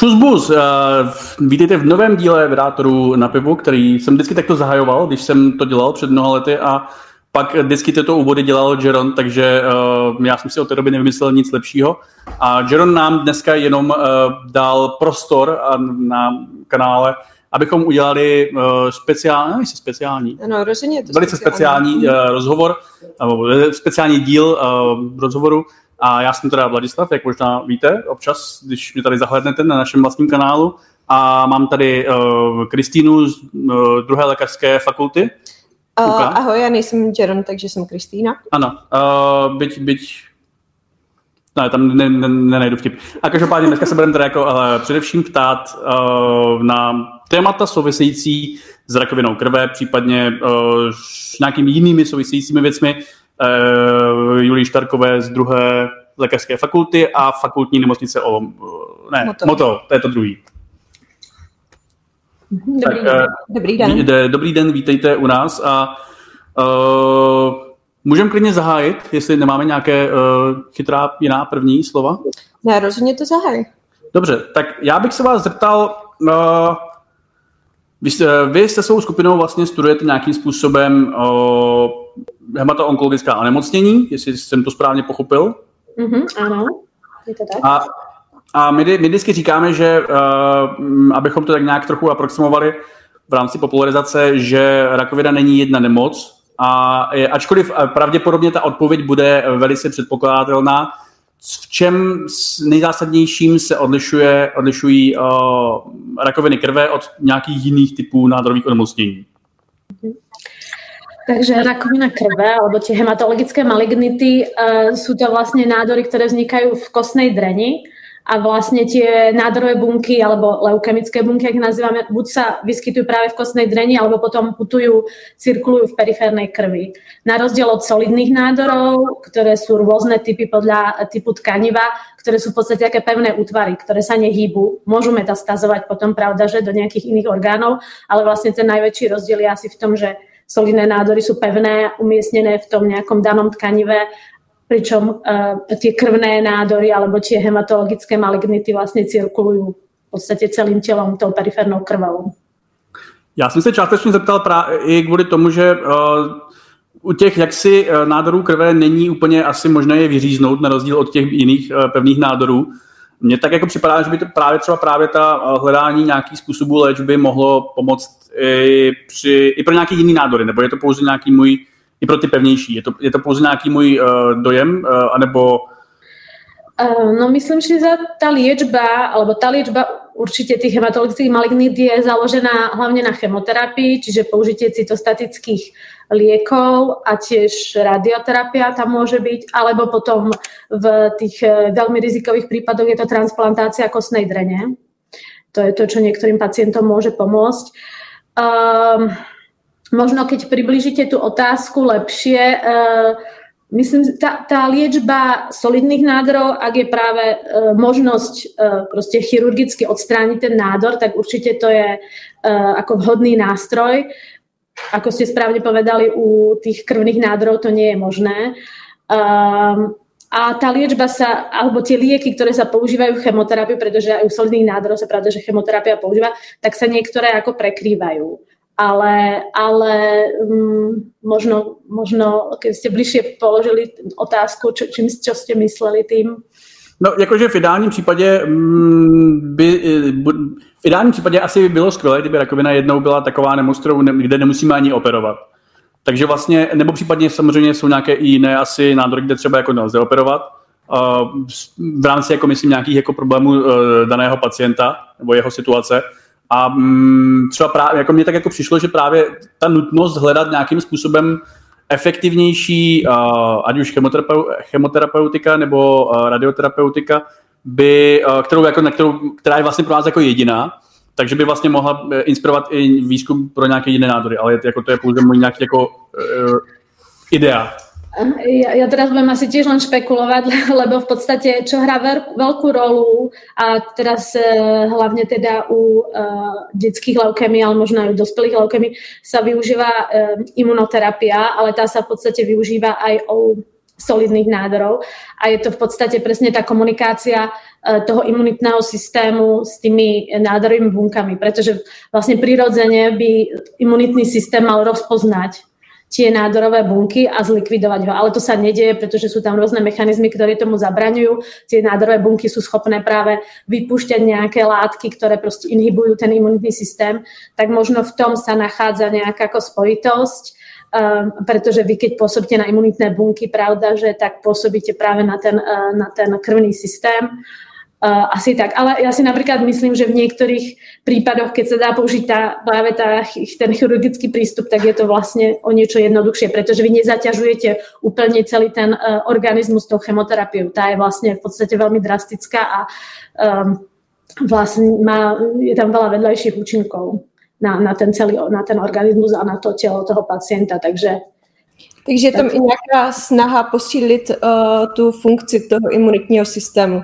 Čus bus, uh, vítejte v novém díle Vydátorů na pivu, který jsem vždycky takto zahajoval, když jsem to dělal před mnoha lety a pak vždycky tyto úvody dělal Jeron, takže uh, já jsem si od té doby nevymyslel nic lepšího. A Jeron nám dneska jenom uh, dal prostor na kanále, abychom udělali uh, speciální, nevím, speciální, ano, rozhodně to velice speciální, speciální uh, rozhovor, uh, speciální díl uh, rozhovoru a já jsem teda Vladislav, jak možná víte, občas, když mě tady zahlednete na našem vlastním kanálu. A mám tady uh, Kristýnu z uh, druhé lékařské fakulty. Uh, ahoj, já nejsem Jaron, takže jsem Kristýna. Ano, uh, byť, byť ne, tam ne, ne, nenajdu vtip. A každopádně dneska se budeme teda jako ale především ptát uh, na témata související s rakovinou krve, případně uh, s nějakými jinými souvisejícími věcmi, uh, Julii Štarkové z druhé lékařské fakulty a fakultní nemocnice o... Ne, Moto, Moto to je to druhý. Dobrý, tak, den. dobrý den. Dobrý den, vítejte u nás a uh, můžeme klidně zahájit, jestli nemáme nějaké uh, chytrá jiná první slova? Ne, rozhodně to zahájí. Dobře, tak já bych se vás zeptal, uh, vy, vy se svou skupinou vlastně studujete nějakým způsobem uh, hematoonkologická onemocnění, jestli jsem to správně pochopil. Mm-hmm, ano, je to tak. A, a my, my vždycky říkáme, že uh, abychom to tak nějak trochu aproximovali v rámci popularizace, že rakovina není jedna nemoc, a je, ačkoliv pravděpodobně ta odpověď bude velice předpokládatelná, v čem nejzásadnějším se odlišuje, odlišují uh, rakoviny krve od nějakých jiných typů nádorových onemocnění? Takže rakovina krve alebo tie hematologické malignity uh, sú to vlastne nádory, ktoré vznikajú v kostnej dreni a vlastne tie nádorové bunky alebo leukemické bunky, ak nazývame, buď sa vyskytujú práve v kostnej dreni, alebo potom putujú, cirkulujú v periférnej krvi. Na rozdiel od solidných nádorov, ktoré sú rôzne typy podľa typu tkaniva, ktoré sú v podstate také pevné útvary, ktoré sa nehýbu. Môžu metastazovať potom, pravda, že do nejakých iných orgánov, ale vlastne ten najväčší rozdiel je asi v tom, že solidné nádory sú pevné, umiestnené v tom nejakom danom tkanive, pričom uh, tie krvné nádory alebo tie hematologické malignity vlastne cirkulujú v podstate celým tělem tou periférnou krvou. Já jsem se částečně zeptal i kvůli tomu, že uh, u těch jaksi uh, nádorů krve není úplně asi možné je vyříznout, na rozdíl od těch jiných uh, pevných nádorů. Mně tak jako připadá, že by to právě třeba právě ta hledání nějakých způsobů léčby mohlo pomoct i, při, i pro nějaký jiný nádory, nebo je to pouze nějaký můj, i pro ty pevnější, je to, je to pouze nějaký můj uh, dojem, uh, anebo No myslím, že tá liečba, alebo tá liečba určite tých hematologických malignít je založená hlavne na chemoterapii, čiže použitie cytostatických liekov a tiež radioterapia tam môže byť, alebo potom v tých e, veľmi rizikových prípadoch je to transplantácia kostnej drene. To je to, čo niektorým pacientom môže pomôcť. Um, možno keď približíte tú otázku lepšie, uh, myslím, tá, tá liečba solidných nádorov, ak je práve uh, možnosť uh, proste chirurgicky odstrániť ten nádor, tak určite to je uh, ako vhodný nástroj. Ako ste správne povedali, u tých krvných nádorov to nie je možné. Um, a tá liečba sa, alebo tie lieky, ktoré sa používajú v chemoterapii, pretože aj u solidných nádorov sa pravda, že chemoterapia používa, tak sa niektoré ako prekrývajú. Ale, ale um, možno, možno, keď ste bližšie položili otázku, čo, čím, čo ste mysleli tým? No, jakože v ideálním případě mm, by, v ideálním případě asi by bylo skvělé, kdyby rakovina jednou byla taková nemoc, kde nemusíme ani operovat. Takže vlastně, nebo případně samozřejmě jsou nějaké i jiné asi nádory, kde třeba jako nelze operovat, v rámci jako myslím nějakých jako problémů e, daného pacienta nebo jeho situace. A mm, třeba právě, jako mě tak jako přišlo, že právě ta nutnost hledat nějakým způsobem efektivnější, ať už chemoterapeutika nebo radioterapeutika, by, kterou, jako, na kterou, která je vlastně pro nás jako jediná, takže by vlastně mohla eh, inspirovat i výzkum pro nějaké jiné nádory, ale jako to je pouze můj nějaký jako uh, idea. Ja, ja teraz budem asi tiež len špekulovať, lebo v podstate, čo hrá veľkú rolu a teraz e, hlavne teda u e, detských leukemí, ale možno aj u dospelých leukemí sa využíva e, imunoterapia, ale tá sa v podstate využíva aj u solidných nádorov. A je to v podstate presne tá komunikácia e, toho imunitného systému s tými nádorovými bunkami, pretože vlastne prirodzene by imunitný systém mal rozpoznať tie nádorové bunky a zlikvidovať ho. Ale to sa nedieje, pretože sú tam rôzne mechanizmy, ktoré tomu zabraňujú. Tie nádorové bunky sú schopné práve vypúšťať nejaké látky, ktoré proste inhibujú ten imunitný systém. Tak možno v tom sa nachádza nejaká ako spojitosť, um, pretože vy keď pôsobíte na imunitné bunky, pravda, že tak pôsobíte práve na ten, uh, na ten krvný systém. Uh, asi tak. Ale ja si napríklad myslím, že v niektorých prípadoch, keď sa dá použiť tá, práve tá, ten chirurgický prístup, tak je to vlastne o niečo jednoduchšie, pretože vy nezaťažujete úplne celý ten uh, organizmus tou chemoterapiou. Tá je vlastne v podstate veľmi drastická a um, vlastne má, je tam veľa vedľajších účinkov na, na, ten celý, na ten organizmus a na to telo toho pacienta. Takže takže je tam tak. i nějaká snaha posílit uh, tu funkci toho imunitního systému.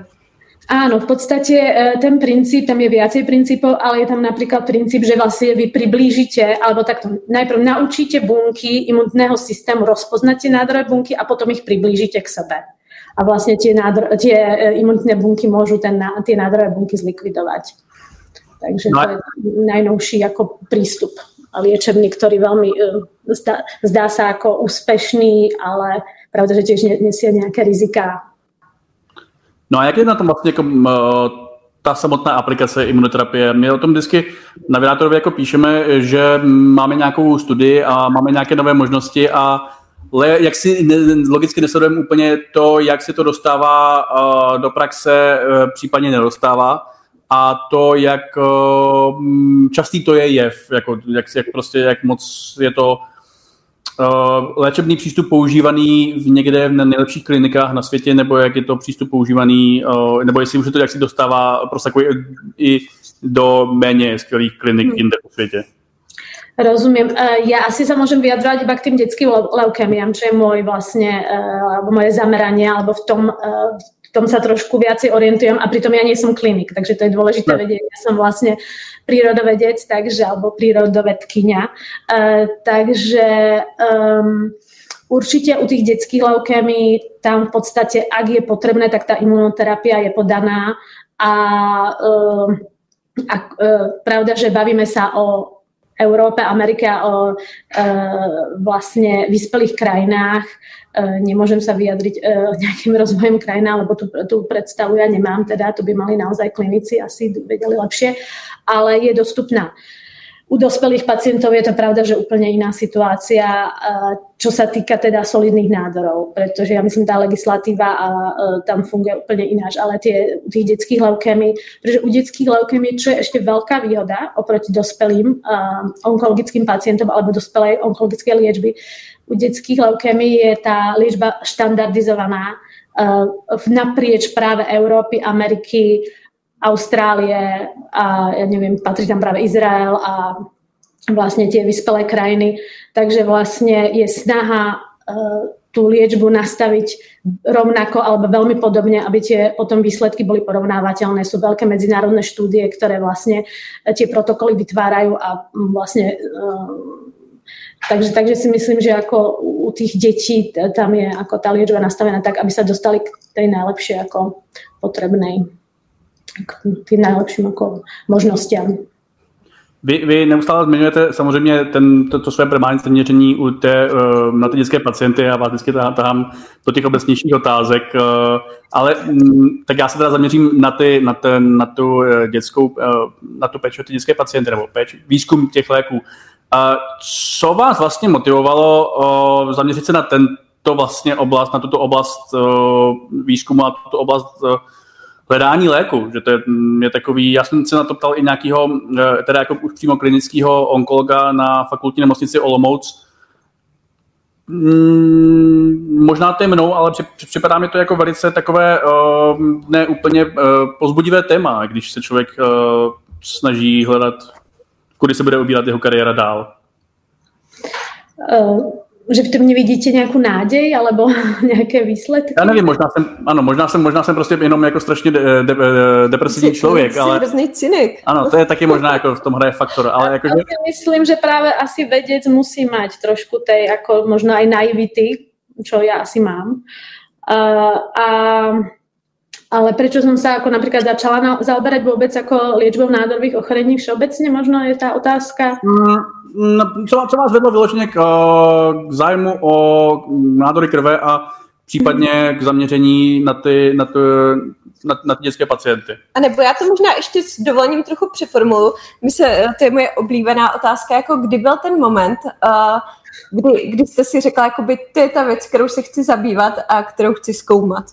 Áno, v podstate e, ten princíp, tam je viacej princípov, ale je tam napríklad princíp, že vlastne vy priblížite, alebo takto najprv naučíte bunky imunitného systému rozpoznať tie nádorové bunky a potom ich priblížite k sebe. A vlastne tie, nádor, tie e, imunitné bunky môžu ten, tie nádorové bunky zlikvidovať. Takže no. to je najnovší ako prístup liečebný, ktorý veľmi e, zdá, zdá sa ako úspešný, ale pravda, že tiež nesie nejaké riziká No a jak je na tom vlastně jako, uh, ta samotná aplikace imunoterapie? My o tom vždycky na Vynátorově jako píšeme, že máme nějakou studii a máme nějaké nové možnosti a le, jak si ne, logicky nesledujeme úplně to, jak se to dostává uh, do praxe, uh, případně nedostává a to, jak uh, častý to je jev, jako, jak, jak prostě, jak moc je to léčebný přístup používaný v někde v nejlepších klinikách na světě, nebo jak je to přístup používaný, uh, nebo jestli už to jak si dostává jako i do méně skvělých klinik hmm. jinde po světě. Rozumiem. Ja asi sa môžem vyjadrovať iba k tým detským leukemiám, čo je môj vlastne, alebo moje zameranie, alebo v tom, v tom sa trošku viacej orientujem a pritom ja nie som klinik, takže to je dôležité no. vedieť. Ja som vlastne prírodovedec, takže, alebo prírodovedkynia. Uh, takže um, Určite u tých detských leukémií tam v podstate, ak je potrebné, tak tá imunoterapia je podaná a, uh, a uh, pravda, že bavíme sa o Európe, Amerike a o uh, vlastne vyspelých krajinách. Uh, nemôžem sa vyjadriť uh, nejakým rozvojom krajina, lebo tú, tú predstavu ja nemám, teda to by mali naozaj klinici asi vedeli lepšie ale je dostupná. U dospelých pacientov je to pravda, že úplne iná situácia, čo sa týka teda solidných nádorov, pretože ja myslím, tá legislatíva a tam funguje úplne ináč, ale tie, tých detských leukemí, pretože u detských leukemí, čo je ešte veľká výhoda oproti dospelým onkologickým pacientom alebo dospelej onkologickej liečby, u detských leukemí je tá liečba štandardizovaná naprieč práve Európy, Ameriky, Austrálie a ja neviem, patrí tam práve Izrael a vlastne tie vyspelé krajiny. Takže vlastne je snaha uh, tú liečbu nastaviť rovnako alebo veľmi podobne, aby tie potom výsledky boli porovnávateľné. Sú veľké medzinárodné štúdie, ktoré vlastne tie protokoly vytvárajú a vlastne uh, Takže, takže si myslím, že ako u tých detí tam je ako tá liečba nastavená tak, aby sa dostali k tej najlepšej ako potrebnej k tým najlepším jako možnostiam. Vy, vy neustále zmiňujete samozřejmě ten, to, to své primární zaměření u té, na ty dětské pacienty a vás vždycky tahám do těch obecnějších otázek, uh, ale um, tak já se teda zaměřím na, ty, na, ten, na tu uh, dětskou, uh, na tu péči ty dětské pacienty nebo péči, výzkum těch léků. Co vás vlastně motivovalo zaměřit se na tento vlastně oblast, na tuto oblast výzkumu a tuto oblast hledání léku, že to je, mm, je takový, já jsem se na to ptal i nějakého, eh, teda jako už přímo klinického onkologa na fakultní nemocnici Olomouc, Mm, možná to je mnou, ale připadá mi to jako velice takové uh, ne úplně uh, pozbudivé téma, když se člověk uh, snaží hledat, kudy se bude ubírat jeho kariéra dál. Uh, že v tom nevidíte nějakou nádej alebo nějaké výsledky? Já nevím, možná jsem, ano, možná jsem, možná jsem prostě jenom jako strašně de, de, de, depresivní člověk, jsi ale... Jsi cynik. Ano, to je taky možná jako v tom hraje faktor, ale jako... Já si myslím, že právě asi vedec musí mať trošku tej jako možná aj naivity, čo ja asi mám. Uh, a ale prečo som sa ako napríklad začala na, zaoberať vôbec ako liečbou nádorových ochorení všeobecne, možno je tá otázka? Mm, no, co, co vás vedlo vyloženě k, k zájmu o nádory krve a případně k zaměření na ty, na ty, na, na ty dětské pacienty. A nebo já to možná ještě s dovolením trochu přeformuluji. My se, to je moje oblíbená otázka, jako kdy byl ten moment, uh, kdy, kdy jste si řekla, jakoby, to je ta věc, kterou se chci zabývat a kterou chci zkoumat.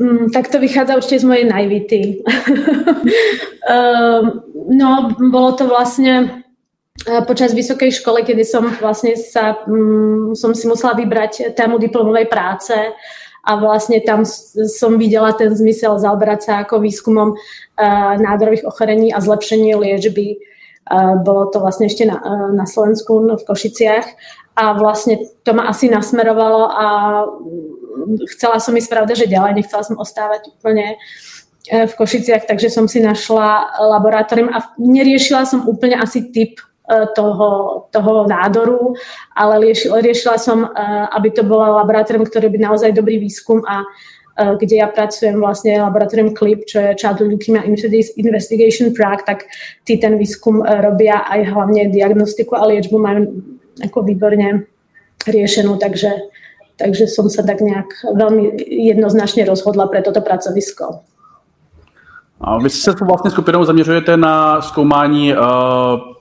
Mm, tak to vychádza určite z mojej naivity. um, no, bolo to vlastne uh, počas vysokej školy, kedy som vlastne sa, um, som si musela vybrať tému diplomovej práce a vlastne tam som videla ten zmysel zaoberať sa ako výskumom uh, nádorových ochorení a zlepšenie liečby. Uh, bolo to vlastne ešte na, uh, na Slovensku, no, v Košiciach a vlastne to ma asi nasmerovalo a chcela som ísť pravda, že ďalej, nechcela som ostávať úplne e, v Košiciach, takže som si našla laboratórium a neriešila som úplne asi typ e, toho, toho nádoru, ale riešila, som, e, aby to bolo laboratórium, ktoré by naozaj dobrý výskum a kde ja pracujem vlastne laboratórium CLIP, čo je Childhood Leukemia Investigation Prague, tak tí ten výskum robia aj hlavne diagnostiku a liečbu majú ako výborne riešenú, takže, takže som sa tak nejak veľmi jednoznačne rozhodla pre toto pracovisko. A vy se vlastně skupinou zaměřujete na zkoumání uh,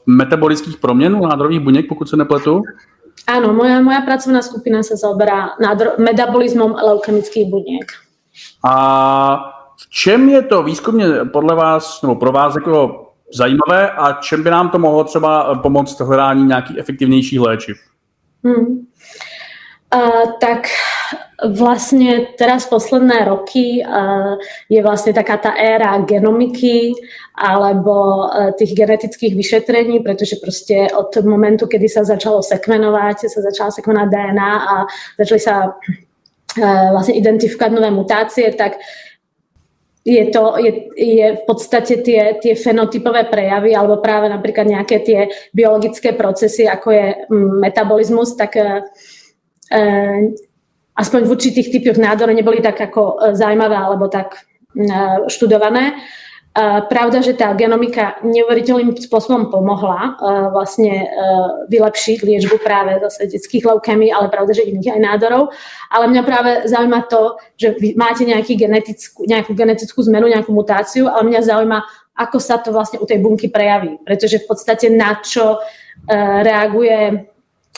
metabolických proměn u nádorových buněk, pokud se nepletu? Áno, moja, moja pracovná skupina sa zaoberá metabolizmom leukemických buniek. A v čem je to výzkumně podle vás, nebo pro vás jako zajímavé a čem by nám to mohlo třeba pomoct v hledání nějakých efektivnějších léčiv? Hmm. Uh, tak vlastne teraz posledné roky uh, je vlastne taká tá éra genomiky alebo uh, tých genetických vyšetrení, pretože proste od momentu, kedy sa začalo sekvenovať, sa začala sekvenovať DNA a začali sa uh, vlastne identifikovať nové mutácie, tak je to je, je v podstate tie, tie fenotypové prejavy alebo práve napríklad nejaké tie biologické procesy, ako je mm, metabolizmus, tak e, e, aspoň v určitých typoch nádorov neboli tak ako e, zaujímavé alebo tak e, študované. Pravda, že tá genomika neuveriteľným spôsobom pomohla vlastne vylepšiť liečbu práve zase detských leukemí, ale pravda, že iných aj nádorov. Ale mňa práve zaujíma to, že vy máte nejaký genetickú, nejakú genetickú zmenu, nejakú mutáciu, ale mňa zaujíma, ako sa to vlastne u tej bunky prejaví. Pretože v podstate na čo reaguje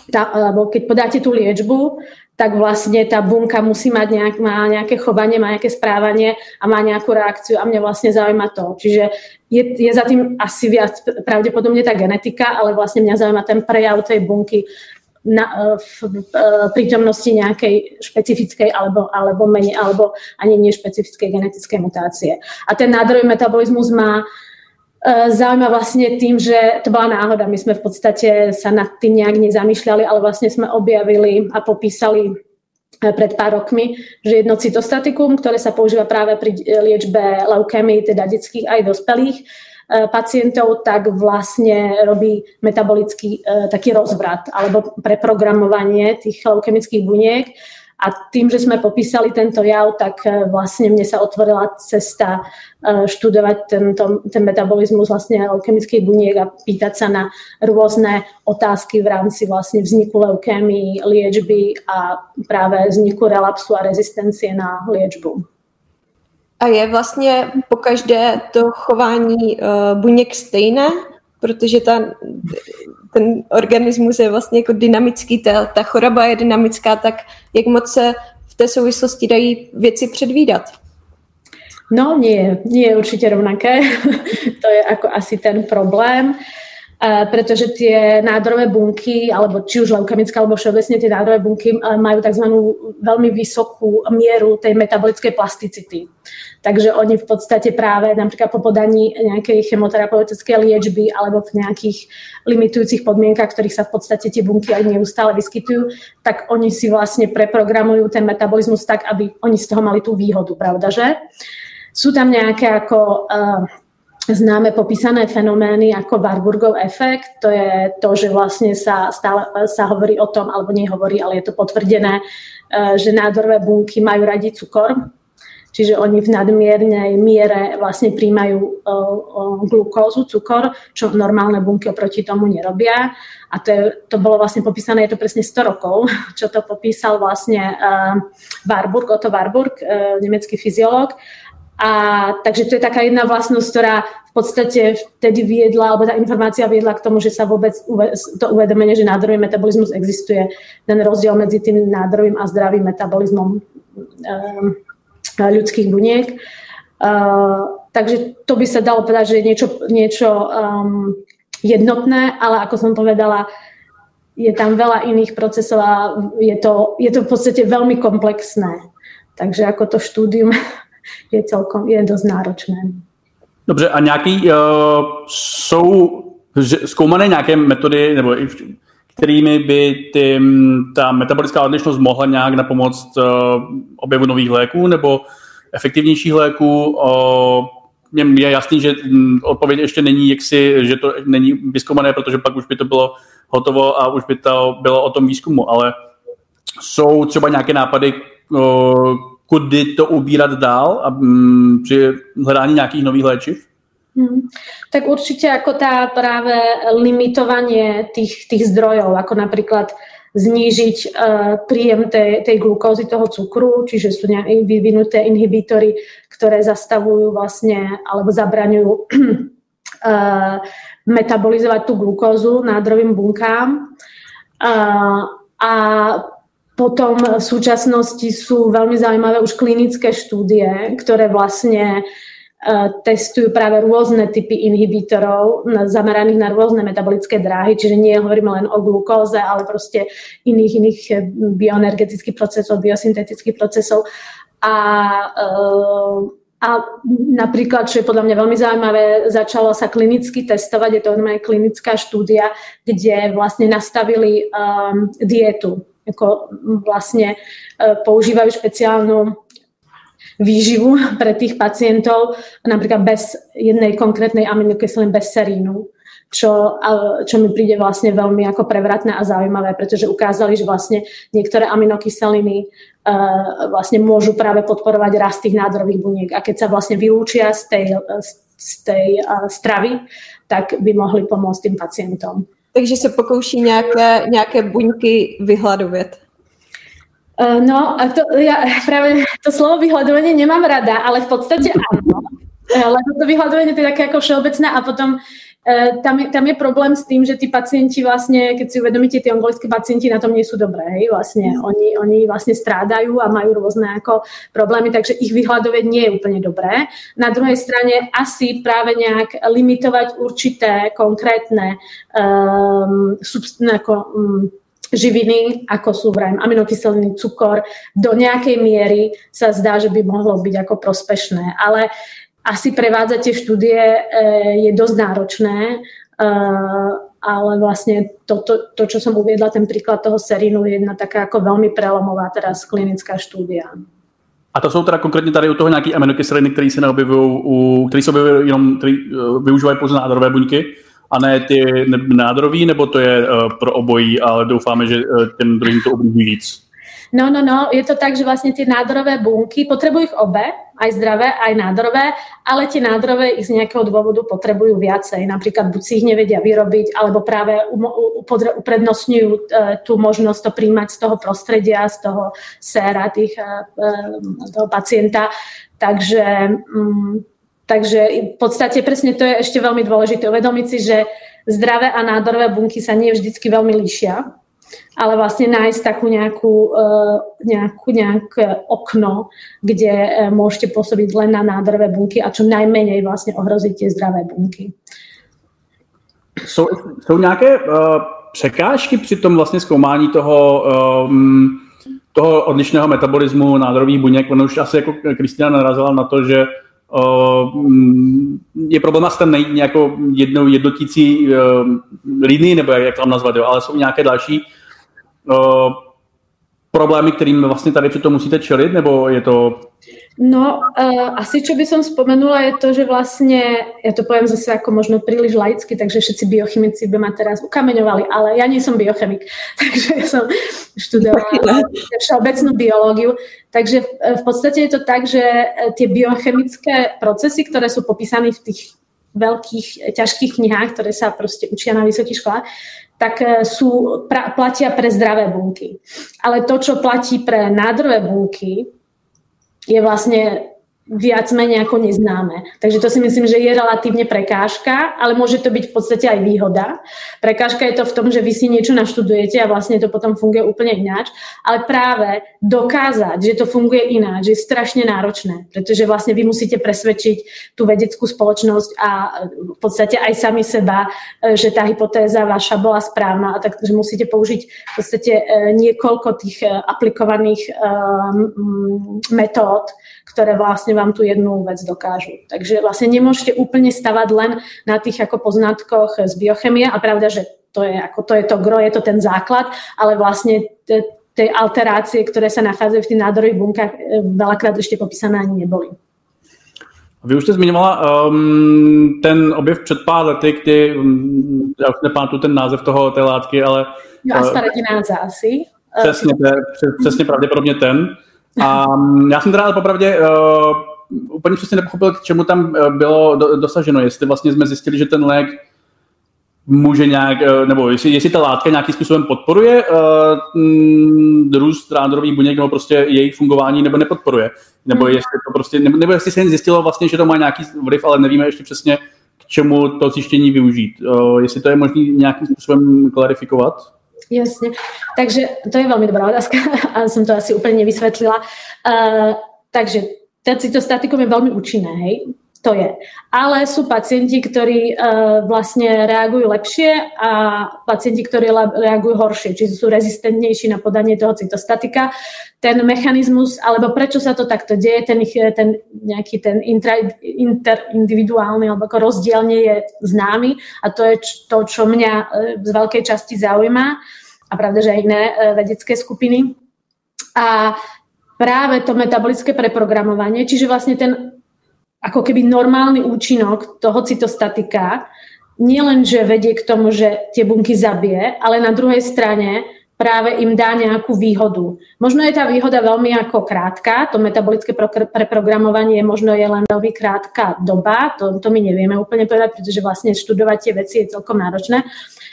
tá, alebo keď podáte tú liečbu, tak vlastne tá bunka musí mať nejak, má nejaké chovanie, má nejaké správanie a má nejakú reakciu a mňa vlastne zaujíma to. Čiže je, je za tým asi viac pravdepodobne tá genetika, ale vlastne mňa zaujíma ten prejav tej bunky na, v, v, v prítomnosti nejakej špecifickej alebo, alebo menej, alebo ani nešpecifickej genetickej mutácie. A ten nádorový metabolizmus má e, zaujíma vlastne tým, že to bola náhoda. My sme v podstate sa nad tým nejak nezamýšľali, ale vlastne sme objavili a popísali e, pred pár rokmi, že jedno cytostatikum, ktoré sa používa práve pri liečbe leukémii, teda detských aj dospelých, pacientov, tak vlastne robí metabolický taký rozvrat alebo preprogramovanie tých leukemických buniek. A tým, že sme popísali tento jav, tak e, vlastne mne sa otvorila cesta študovať tento, ten metabolizmus vlastne leukemických buniek a pýtať sa na rôzne otázky v rámci vlastne vzniku leukémii, liečby a práve vzniku relapsu a rezistencie na liečbu. A je vlastně po každé to chování uh, buněk stejné, protože ta, ten organismus je vlastně jako dynamický, ta, ta choroba je dynamická, tak jak moc se v té souvislosti dají věci předvídat? No nie, nie je určite rovnaké. to je ako asi ten problém. Uh, pretože tie nádorové bunky, alebo či už leukemické, alebo všeobecne tie nádorové bunky uh, majú tzv. veľmi vysokú mieru tej metabolickej plasticity. Takže oni v podstate práve napríklad po podaní nejakej chemoterapeutickej liečby alebo v nejakých limitujúcich podmienkach, ktorých sa v podstate tie bunky aj neustále vyskytujú, tak oni si vlastne preprogramujú ten metabolizmus tak, aby oni z toho mali tú výhodu, pravda? Sú tam nejaké ako uh, známe popísané fenomény ako Warburgov efekt. To je to, že vlastne sa stále sa hovorí o tom, alebo nehovorí, ale je to potvrdené, že nádorové bunky majú radi cukor Čiže oni v nadmiernej miere vlastne príjmajú o glukózu, cukor, čo normálne bunky oproti tomu nerobia. A to, je, to bolo vlastne popísané, je to presne 100 rokov, čo to popísal vlastne uh, Warburg, Otto Warburg, nemecký fyziológ. A takže to je taká jedna vlastnosť, ktorá v podstate vtedy viedla, alebo tá informácia viedla k tomu, že sa vôbec to uvedomenie, že nádorový metabolizmus existuje, ten rozdiel medzi tým nádorovým a zdravým metabolizmom um, ľudských buniek. Uh, takže to by sa dalo povedať, že je niečo, niečo um, jednotné, ale ako som povedala, je tam veľa iných procesov a je to, je to v podstate veľmi komplexné. Takže ako to štúdium je celkom, je dosť náročné. Dobře, a nějaký, uh, jsou zkoumané nějaké metody, nebo kterými by ty, ta metabolická odlišnost mohla nějak na pomoc uh, objevu nových léků nebo efektivnějších léků. Uh, je jasný, že odpověď ještě není jaksi, že to není vyzkoumané, protože pak už by to bylo hotovo a už by to bylo o tom výzkumu, ale jsou třeba nějaké nápady, uh, kudy to ubírat dál a um, při hledání nějakých nových léčiv? Hmm. Tak určite ako tá práve limitovanie tých, tých zdrojov, ako napríklad znížiť uh, príjem tej, tej glukózy, toho cukru, čiže sú nejaké vyvinuté inhibitory, ktoré zastavujú vlastne alebo zabraňujú uh, metabolizovať tú glukózu nádrovým bunkám. Uh, a potom v súčasnosti sú veľmi zaujímavé už klinické štúdie, ktoré vlastne E, testujú práve rôzne typy inhibitorov zameraných na rôzne metabolické dráhy, čiže nie hovoríme len o glukóze, ale proste iných, iných bioenergetických procesov, biosyntetických procesov. A, e, a napríklad, čo je podľa mňa veľmi zaujímavé, začalo sa klinicky testovať, je to normálne klinická štúdia, kde vlastne nastavili um, dietu. Ako vlastne uh, používajú špeciálnu výživu pre tých pacientov, napríklad bez jednej konkrétnej aminokyseliny, bez serínu, čo, čo mi príde vlastne veľmi ako prevratné a zaujímavé, pretože ukázali, že vlastne niektoré aminokyseliny uh, vlastne môžu práve podporovať rast tých nádorových buniek a keď sa vlastne vylúčia z tej, z tej uh, stravy, tak by mohli pomôcť tým pacientom. Takže se pokouší nějaké, nějaké buňky vyhladovět. Uh, no, a to, ja práve to slovo vyhľadovanie nemám rada, ale v podstate áno. Eh, lebo to vyhľadovanie to je také ako všeobecné a potom tam, je, tam je problém s tým, že tí pacienti vlastne, keď si uvedomíte, tí onkologickí pacienti na tom nie sú dobré, hej, vlastne oni, oni vlastne strádajú a majú rôzne ako problémy, takže ich vyhľadovať nie je úplne dobré. Na druhej strane asi práve nejak limitovať určité konkrétne um, subst- ako, um, živiny, ako sú vrajím aminokyseliny, cukor, do nejakej miery sa zdá, že by mohlo byť ako prospešné. Ale asi prevádzať tie štúdie e, je dosť náročné, e, ale vlastne to, to, to, čo som uviedla, ten príklad toho serínu je jedna taká ako veľmi prelomová teraz klinická štúdia. A to jsou teda konkrétně tady u toho nějaký aminokyseliny, které se neobjevují, u, které se objevují jenom, které uh, využívají pouze nádorové buňky a ne ty nádorový, nebo to je pro obojí, ale doufáme, že těm druhým to ublíží víc? No, no, no, je to tak, že vlastne tie nádorové bunky, potrebujú ich obe, aj zdravé, aj nádorové, ale tie nádorové ich z nejakého dôvodu potrebujú viacej. Napríklad buď si ich nevedia vyrobiť, alebo práve uprednostňujú uh, tú možnosť to príjmať z toho prostredia, z toho séra tých, uh, toho pacienta. Takže um, Takže v podstate presne to je ešte veľmi dôležité uvedomiť si, že zdravé a nádorové bunky sa nie vždycky veľmi líšia, ale vlastne nájsť takú nejakú, eh, nejakú, nejaké okno, kde eh, môžete pôsobiť len na nádorové bunky a čo najmenej vlastne ohroziť tie zdravé bunky. Jsou, jsou nějaké uh, překážky při tom vlastně zkoumání toho, um, toho odlišného metabolismu nádorových buněk? Ono už asi jako Kristina narazila na to, že Mm, je problém asi tam najít nějakou jednou jednotící linii, nebo jak to tam nazvat, jo, ale jsou nějaké další problémy, kterým vlastně tady přitom musíte čelit, nebo je to No, uh, asi čo by som spomenula je to, že vlastne, ja to poviem zase ako možno príliš laicky, takže všetci biochemici by ma teraz ukameňovali, ale ja nie som biochemik, takže ja som študovala všeobecnú biológiu, takže v podstate je to tak, že e, tie biochemické procesy, ktoré sú popísané v tých veľkých, ťažkých knihách, ktoré sa proste učia na vysokých školách, tak e, sú, pra, platia pre zdravé bunky. Ale to, čo platí pre nádorové bunky, je vlastne viac menej ako neznáme. Takže to si myslím, že je relatívne prekážka, ale môže to byť v podstate aj výhoda. Prekážka je to v tom, že vy si niečo naštudujete a vlastne to potom funguje úplne ináč, ale práve dokázať, že to funguje ináč, je strašne náročné, pretože vlastne vy musíte presvedčiť tú vedeckú spoločnosť a v podstate aj sami seba, že tá hypotéza vaša bola správna a takže musíte použiť v podstate e, niekoľko tých e, aplikovaných e, metód, ktoré vlastne vám tu jednu vec dokážu. Takže vlastne nemôžete úplne stavať len na tých ako poznatkoch z biochemie a pravda, že to je, ako to je to gro, je to ten základ, ale vlastne tie alterácie, ktoré sa nachádzajú v tých nádorových bunkách, e, veľakrát ešte popísané ani neboli. Vy už jste zmiňovala um, ten objev před pár lety, kdy, um, já už nepamatuju ten název toho, té látky, ale... No, asparagináza asi. Přesně, přesně pravděpodobně ten. A já jsem teda popravdě uh, úplně přesně nepochopil, k čemu tam eh, bylo do, dosaženo. Jestli vlastně jsme zjistili, že ten lék může nějak, uh, nebo jestli, jestli ta látka nějakým způsobem podporuje uh, růst rádorových buněk, nebo prostě jejich fungování, nebo nepodporuje. Nebo hmm. jestli to prostě, nebo, nebo jestli se jen zjistilo vlastně, že to má nějaký vliv, ale nevíme ještě přesně, k čemu to zjištění využít. Uh, jestli to je možné nějakým způsobem klarifikovat? Jasne. Takže to je veľmi dobrá otázka a som to asi úplne nevysvetlila. Uh, takže ten cytostatikum je veľmi účinné, hej? To je. Ale sú pacienti, ktorí uh, vlastne reagujú lepšie a pacienti, ktorí reagujú horšie, čiže sú rezistentnejší na podanie toho cytostatika. Ten mechanizmus, alebo prečo sa to takto deje, ten, ten nejaký ten intra, interindividuálny alebo ako rozdiel nie je známy a to je to, čo mňa uh, z veľkej časti zaujíma a pravda, že aj iné e, vedecké skupiny. A práve to metabolické preprogramovanie, čiže vlastne ten ako keby normálny účinok toho cytostatika nielen, že vedie k tomu, že tie bunky zabije, ale na druhej strane práve im dá nejakú výhodu. Možno je tá výhoda veľmi ako krátka, to metabolické preprogramovanie možno je len veľmi krátka doba, to, to my nevieme úplne povedať, pretože vlastne študovať tie veci je celkom náročné,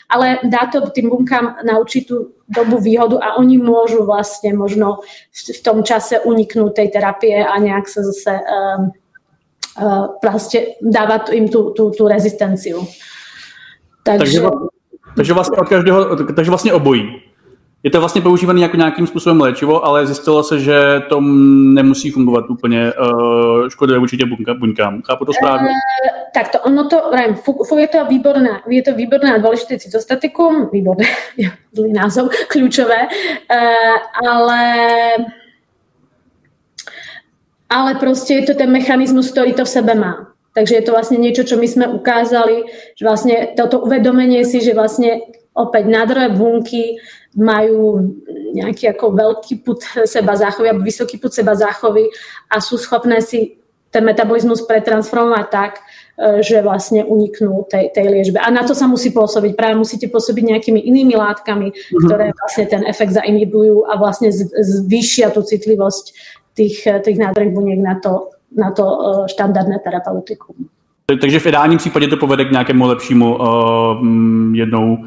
ale dá to tým bunkám na určitú dobu výhodu a oni môžu vlastne možno v tom čase uniknúť tej terapie a nejak sa zase um, uh, proste dávať im tú, tú, tú rezistenciu. Takže, takže, takže, vlastne od každého, takže vlastne obojí. Je to vlastně používaný jako nějakým způsobem léčivo, ale zjistilo se, že to nemusí fungovat úplně uh, škodlivé určitě buňkám. Chápu to správně? Uh, tak to ono to, vrajím, je to výborné, je to výborné a dôležité cytostatikum, výborné, zlý názov, kľúčové, uh, ale ale proste je to ten mechanizmus, ktorý to v sebe má. Takže je to vlastne niečo, čo my sme ukázali, že vlastne toto uvedomenie si, že vlastne opäť nádorové bunky majú nejaký ako veľký put seba záchovy alebo vysoký put seba záchovy a sú schopné si ten metabolizmus pretransformovať tak, e, že vlastne uniknú tej, tej liečbe. A na to sa musí pôsobiť. Práve musíte pôsobiť nejakými inými látkami, mm-hmm. ktoré vlastne ten efekt zainhibujú a vlastne zvýšia tú citlivosť tých, tých nádorných buniek na to, na to e, štandardné terapeutikum. Takže v ideálním případě to povede k nějakému lepšímu uh, jednou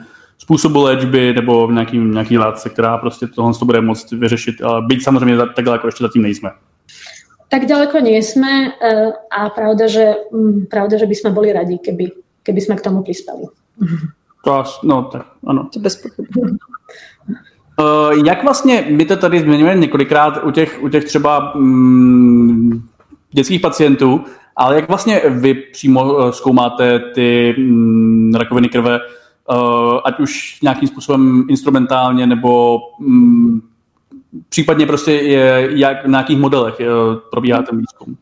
způsobu léčby nebo v nějaký, nějaký látce, která prostě tohle to bude moct vyřešit. Ale byť samozřejmě tak daleko ještě zatím nejsme. Tak ďaleko nie sme eh, a pravda, že, mm, pravda, že by sme boli radi, keby, keby sme k tomu prispeli. To no tak, ano. To bez Uh, jak vlastně, my to tady zmiňujeme několikrát u těch, u těch třeba mm, dětských pacientů, ale jak vlastně vy přímo eh, zkoumáte ty mm, rakoviny krve uh, ať už nějakým způsobem instrumentálně nebo um, případně prostě je, jak, v nějakých modelech uh, probíhá ten výzkum.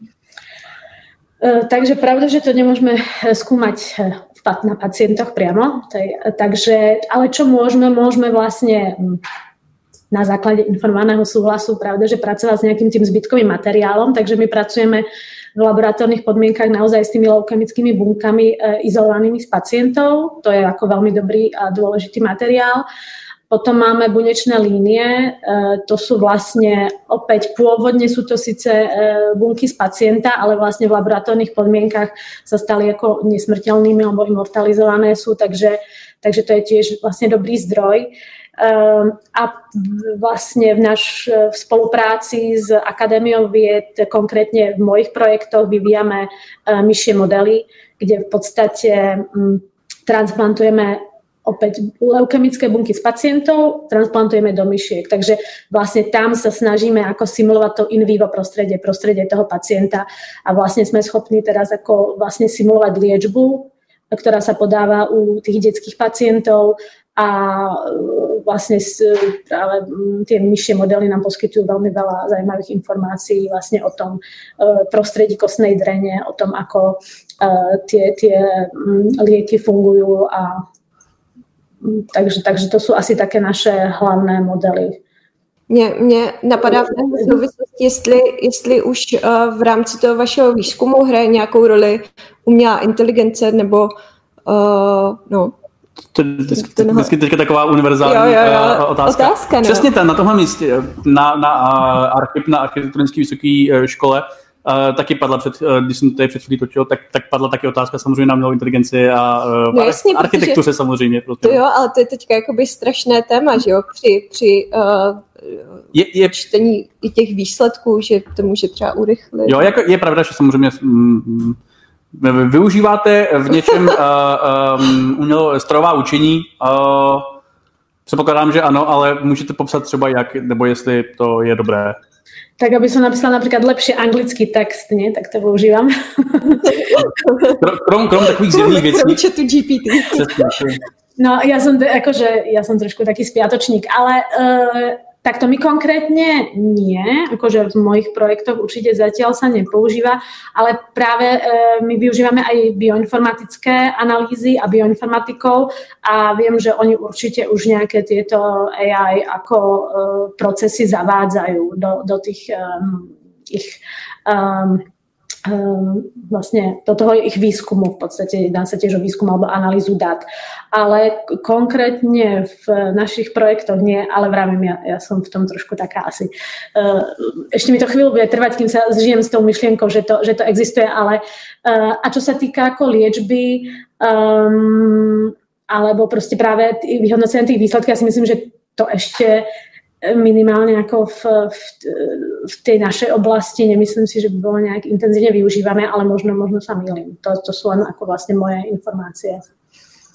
Uh, takže pravda, že to nemôžeme skúmať na pacientoch priamo. Takže, ale čo môžeme? Môžeme vlastne hm, na základe informovaného súhlasu, pravda, že pracovať s nejakým tým zbytkovým materiálom, takže my pracujeme v laboratórnych podmienkach naozaj s tými leukemickými bunkami e, izolovanými z pacientov. To je ako veľmi dobrý a dôležitý materiál. Potom máme bunečné línie, e, to sú vlastne opäť pôvodne sú to síce e, bunky z pacienta, ale vlastne v laboratórnych podmienkach sa stali ako nesmrteľnými alebo immortalizované sú, takže, takže to je tiež vlastne dobrý zdroj. Ehm, a vlastne v, naš, v spolupráci s Akadémiou vied, konkrétne v mojich projektoch vyvíjame myšie modely, kde v podstate transplantujeme opäť leukemické bunky z pacientov transplantujeme do myšiek. Takže vlastne tam sa snažíme ako simulovať to in vivo prostredie, prostredie toho pacienta a vlastne sme schopní teraz ako vlastne simulovať liečbu, ktorá sa podáva u tých detských pacientov a vlastne práve tie myšie modely nám poskytujú veľmi veľa zaujímavých informácií vlastne o tom e, prostredí kostnej drene, o tom, ako e, tie, tie lieky fungujú a takže, takže to jsou asi také naše hlavné modely. Mě, mě napadá v souvislosti, jestli, jestli už uh, v rámci toho vašeho výzkumu hraje nějakou roli umělá inteligence nebo uh, no, to je vždycky, teďka taková univerzální jo, jo, jo. Eh, otázka. otázka no. Přesně ten, na tomhle místě, na, na archiv, na architektonické vysoké škole, Uh, taky padla, před, uh, když jsem tady před chvílí točil, tak, tak padla taky otázka samozřejmě na umělou inteligenci a uh, no jasně, architektuře samozřejmě. Protože... To jo, ale to je teďka jakoby strašné téma, že jo, při, při uh, je, je, čtení i těch výsledků, že to může třeba urychlit. Jo, jako, je pravda, že samozřejmě mm, využíváte v něčem uh, um, umělou strojová učení, uh, Předpokládám, že ano, ale můžete popsat třeba jak, nebo jestli to je dobré tak aby som napísala napríklad lepšie anglický text, nie? tak to používam. Krom, krom takových zjevných věcí. Krom tu GPT. No, ja som, akože, ja som trošku taký spiatočník, ale uh, Takto my konkrétne nie, akože v mojich projektoch určite zatiaľ sa nepoužíva, ale práve e, my využívame aj bioinformatické analýzy a bioinformatikov a viem, že oni určite už nejaké tieto AI ako e, procesy zavádzajú do, do tých um, ich um, vlastne do toho ich výskumu, v podstate dá sa tiež o výskum alebo analýzu dát. Ale konkrétne v našich projektoch nie, ale vravím, ja, ja som v tom trošku taká asi. Uh, ešte mi to chvíľu bude trvať, kým sa zžijem s tou myšlienkou, že to, že to existuje, ale uh, a čo sa týka ako liečby, um, alebo proste práve vyhodnocenia tých výsledkov, ja si myslím, že to ešte minimálne ako v, v, v tej našej oblasti, nemyslím si, že by bolo nejak intenzívne využívané, ale možno, možno sa milím. To, to sú len ako vlastne moje informácie.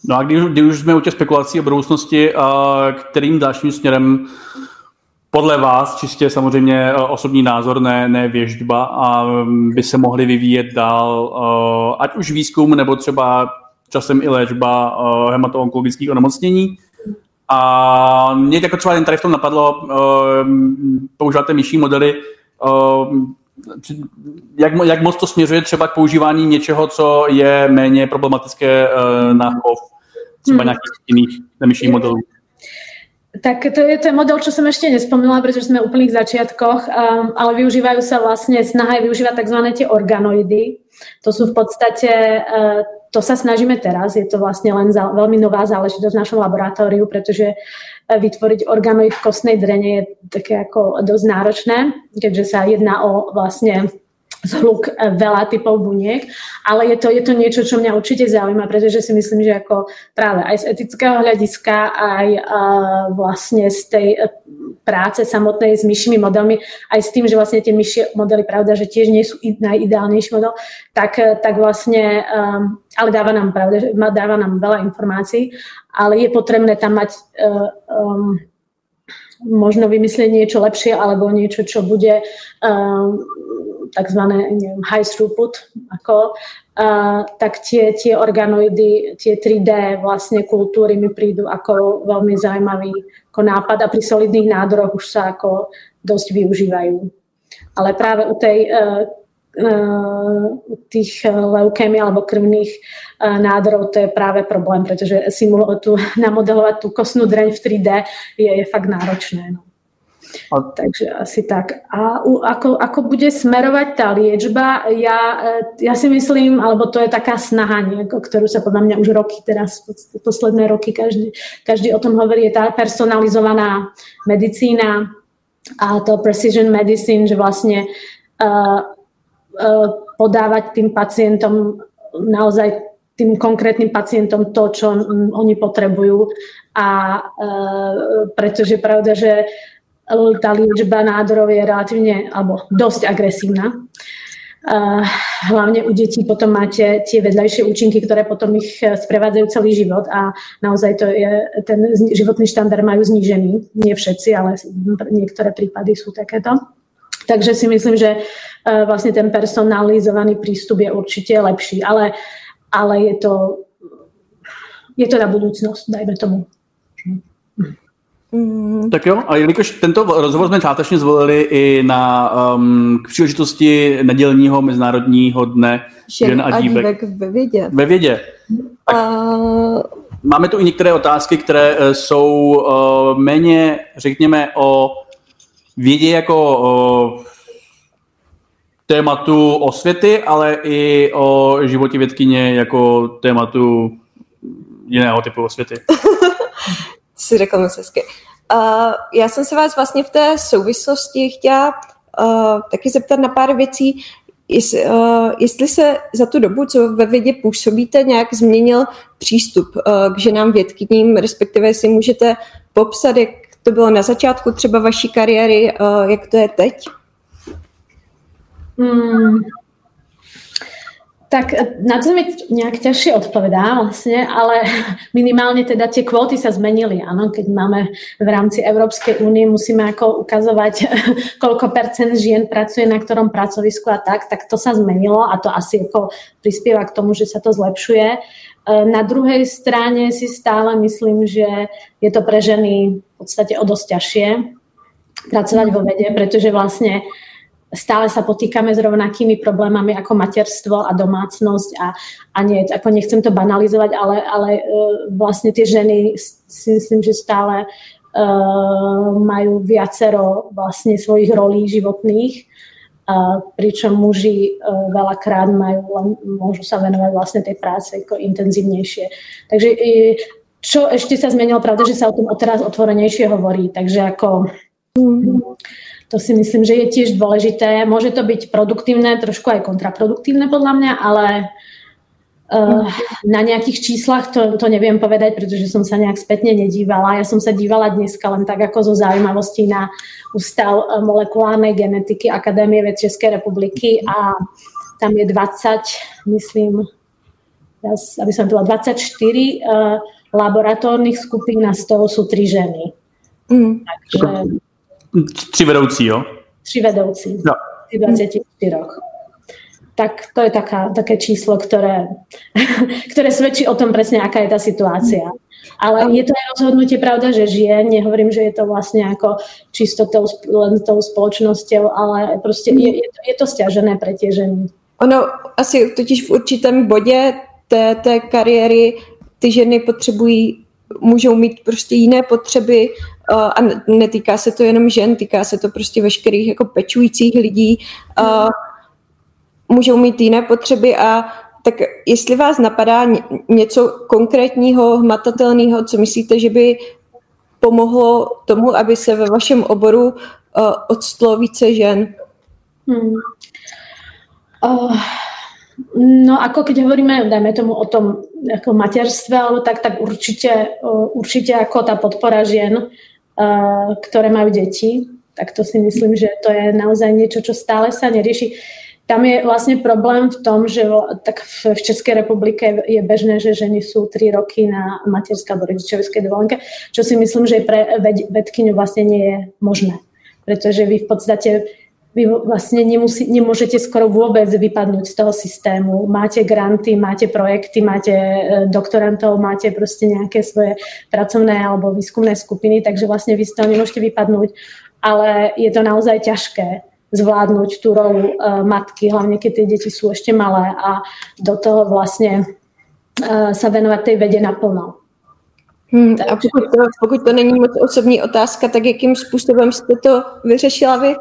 No a když, když už jsme u těch spekulací o budoucnosti, kterým dalším směrem podle vás, čistě samozřejmě osobní názor, ne, ne věždba, a by se mohly vyvíjet dál, ať už výzkum, nebo třeba časem i léčba hematoonkologických onemocnění, a mě jako třeba jen tady v tom napadlo, uh, používáte myší modely, uh, jak, jak moc to směřuje třeba k používání něčeho, co je méně problematické uh, na chov, třeba hmm. nějakých jiných myších modelů? Tak to je, je model, čo som ešte nespomínala, pretože sme v úplných začiatkoch, um, ale využívajú sa vlastne, snaha je využívať tzv. tie organoidy. To sú v podstate uh, to sa snažíme teraz, je to vlastne len za, veľmi nová záležitosť v našom laboratóriu, pretože e, vytvoriť organoid v kostnej drene je také ako dosť náročné, keďže sa jedná o vlastne zhluk e, veľa typov buniek, ale je to, je to niečo, čo mňa určite zaujíma, pretože si myslím, že ako práve aj z etického hľadiska, aj uh, vlastne z tej práce samotnej s myšími modelmi, aj s tým, že vlastne tie myšie modely, pravda, že tiež nie sú najideálnejší model, tak, tak vlastne, um, ale dáva nám, pravda, že dáva nám veľa informácií, ale je potrebné tam mať uh, um, možno vymyslieť niečo lepšie alebo niečo, čo bude um, takzvané neviem, high throughput, ako, uh, tak tie, tie organoidy, tie 3D vlastne kultúry mi prídu ako veľmi zaujímavý ako nápad a pri solidných nádoroch už sa ako dosť využívajú. Ale práve u tej uh, tých leukémy alebo krvných nádorov, to je práve problém, pretože simulo- tu, namodelovať tú kostnú dreň v 3D je, je fakt náročné. No. Takže asi tak. A ako, ako bude smerovať tá liečba, ja, e, ja si myslím, alebo to je taká snaha, nejako, ktorú sa podľa mňa už roky teraz, posledné roky každý, každý o tom hovorí, je tá personalizovaná medicína a to precision medicine, že vlastne uh, uh, podávať tým pacientom naozaj tým konkrétnym pacientom to, čo oni potrebujú. A e, pretože pravda, že tá liečba nádorov je relatívne, alebo dosť agresívna. Hlavne u detí potom máte tie vedľajšie účinky, ktoré potom ich sprevádzajú celý život a naozaj to je, ten životný štandard majú znížený. Nie všetci, ale niektoré prípady sú takéto. Takže si myslím, že uh, vlastne ten personalizovaný prístup je určite lepší. Ale ale je to, je to na budúcnosť, dajme tomu. Mm. Tak jo, a jelikož tento rozhovor jsme částečně zvolili i na um, k příležitosti nedělního mezinárodního dne žen a dívek, dívek ve vědě. Ve vědě. Uh... Máme tu i některé otázky, které uh, jsou uh, méně, řekněme, o vědě jako uh, tématu osvěty, ale i o životě vědkyně jako tématu jiného typu osvěty. si řekl moc hezky. Uh, já jsem se vás vlastně v té souvislosti chtěla uh, taky zeptat na pár věcí. Jest, uh, jestli se za tu dobu, co ve vědě působíte, nějak změnil přístup uh, k ženám vědkyním, respektive jestli můžete popsat, jak to bylo na začátku třeba vaší kariéry, uh, jak to je teď? Hmm. Tak na to mi nejak ťažšie odpovedá vlastne, ale minimálne teda tie kvóty sa zmenili. Áno, keď máme v rámci Európskej únie, musíme ako ukazovať, koľko percent žien pracuje na ktorom pracovisku a tak, tak to sa zmenilo a to asi ako prispieva k tomu, že sa to zlepšuje. E, na druhej strane si stále myslím, že je to pre ženy v podstate o dosť ťažšie pracovať vo vede, pretože vlastne uh, stále sa potýkame s rovnakými problémami ako materstvo a domácnosť a, a nie, ako nechcem to banalizovať, ale, ale uh, vlastne tie ženy si myslím, že stále uh, majú viacero vlastne svojich rolí životných, uh, pričom muži uh, veľakrát majú, len, môžu sa venovať vlastne tej práce ako intenzívnejšie. Takže čo ešte sa zmenilo, pravda, že sa o tom teraz otvorenejšie hovorí, takže ako mm. To si myslím, že je tiež dôležité. Môže to byť produktívne, trošku aj kontraproduktívne podľa mňa, ale uh, na nejakých číslach to, to neviem povedať, pretože som sa nejak spätne nedívala. Ja som sa dívala dneska len tak ako zo zaujímavosti na Ústav eh, molekulárnej genetiky Akadémie ved Českej republiky a tam je 20, myslím, aby som bola 24 uh, laboratórnych skupín a z toho sú tri ženy. Mm. Takže Tři vedoucí, jo? Tři vedoucí. No. 24. Tak to je taká, také číslo, ktoré, ktoré svedčí o tom presne, aká je tá situácia. Ale je to aj rozhodnutie, pravda, že žije. Nehovorím, že je to vlastne ako čisto tou, len tou spoločnosťou, ale proste je, je, to, je to stiažené pre tie ženy. Ono asi totiž v určitém bodě té, té kariéry ty ženy potřebují, můžou mít prostě jiné potřeby a netýká se to jenom žen, týká se to prostě veškerých jako pečujících lidí. Můžou mít jiné potřeby a tak jestli vás napadá něco konkrétního, hmatatelného, co myslíte, že by pomohlo tomu, aby se ve vašem oboru uh, odstlo více žen? Hmm. Uh, no ako keď hovoríme, dajme tomu o tom ako materstve, alebo tak, tak určite, určite ako tá podpora žien ktoré majú deti, tak to si myslím, že to je naozaj niečo, čo stále sa nerieši. Tam je vlastne problém v tom, že tak v Českej republike je bežné, že ženy sú 3 roky na materskej alebo rodičovskej dovolenke, čo si myslím, že pre vedkyňu vlastne nie je možné. Pretože vy v podstate vy vlastne nemusí, nemôžete skoro vôbec vypadnúť z toho systému. Máte granty, máte projekty, máte e, doktorantov, máte proste nejaké svoje pracovné alebo výskumné skupiny, takže vlastne vy z toho nemôžete vypadnúť. Ale je to naozaj ťažké zvládnuť tú rolu uh, matky, hlavne keď tie deti sú ešte malé a do toho vlastne uh, sa venovať tej vede naplno. Hmm, a pokud to, pokud to není moc osobní otázka, tak jakým způsobem jste to vyřešila vy?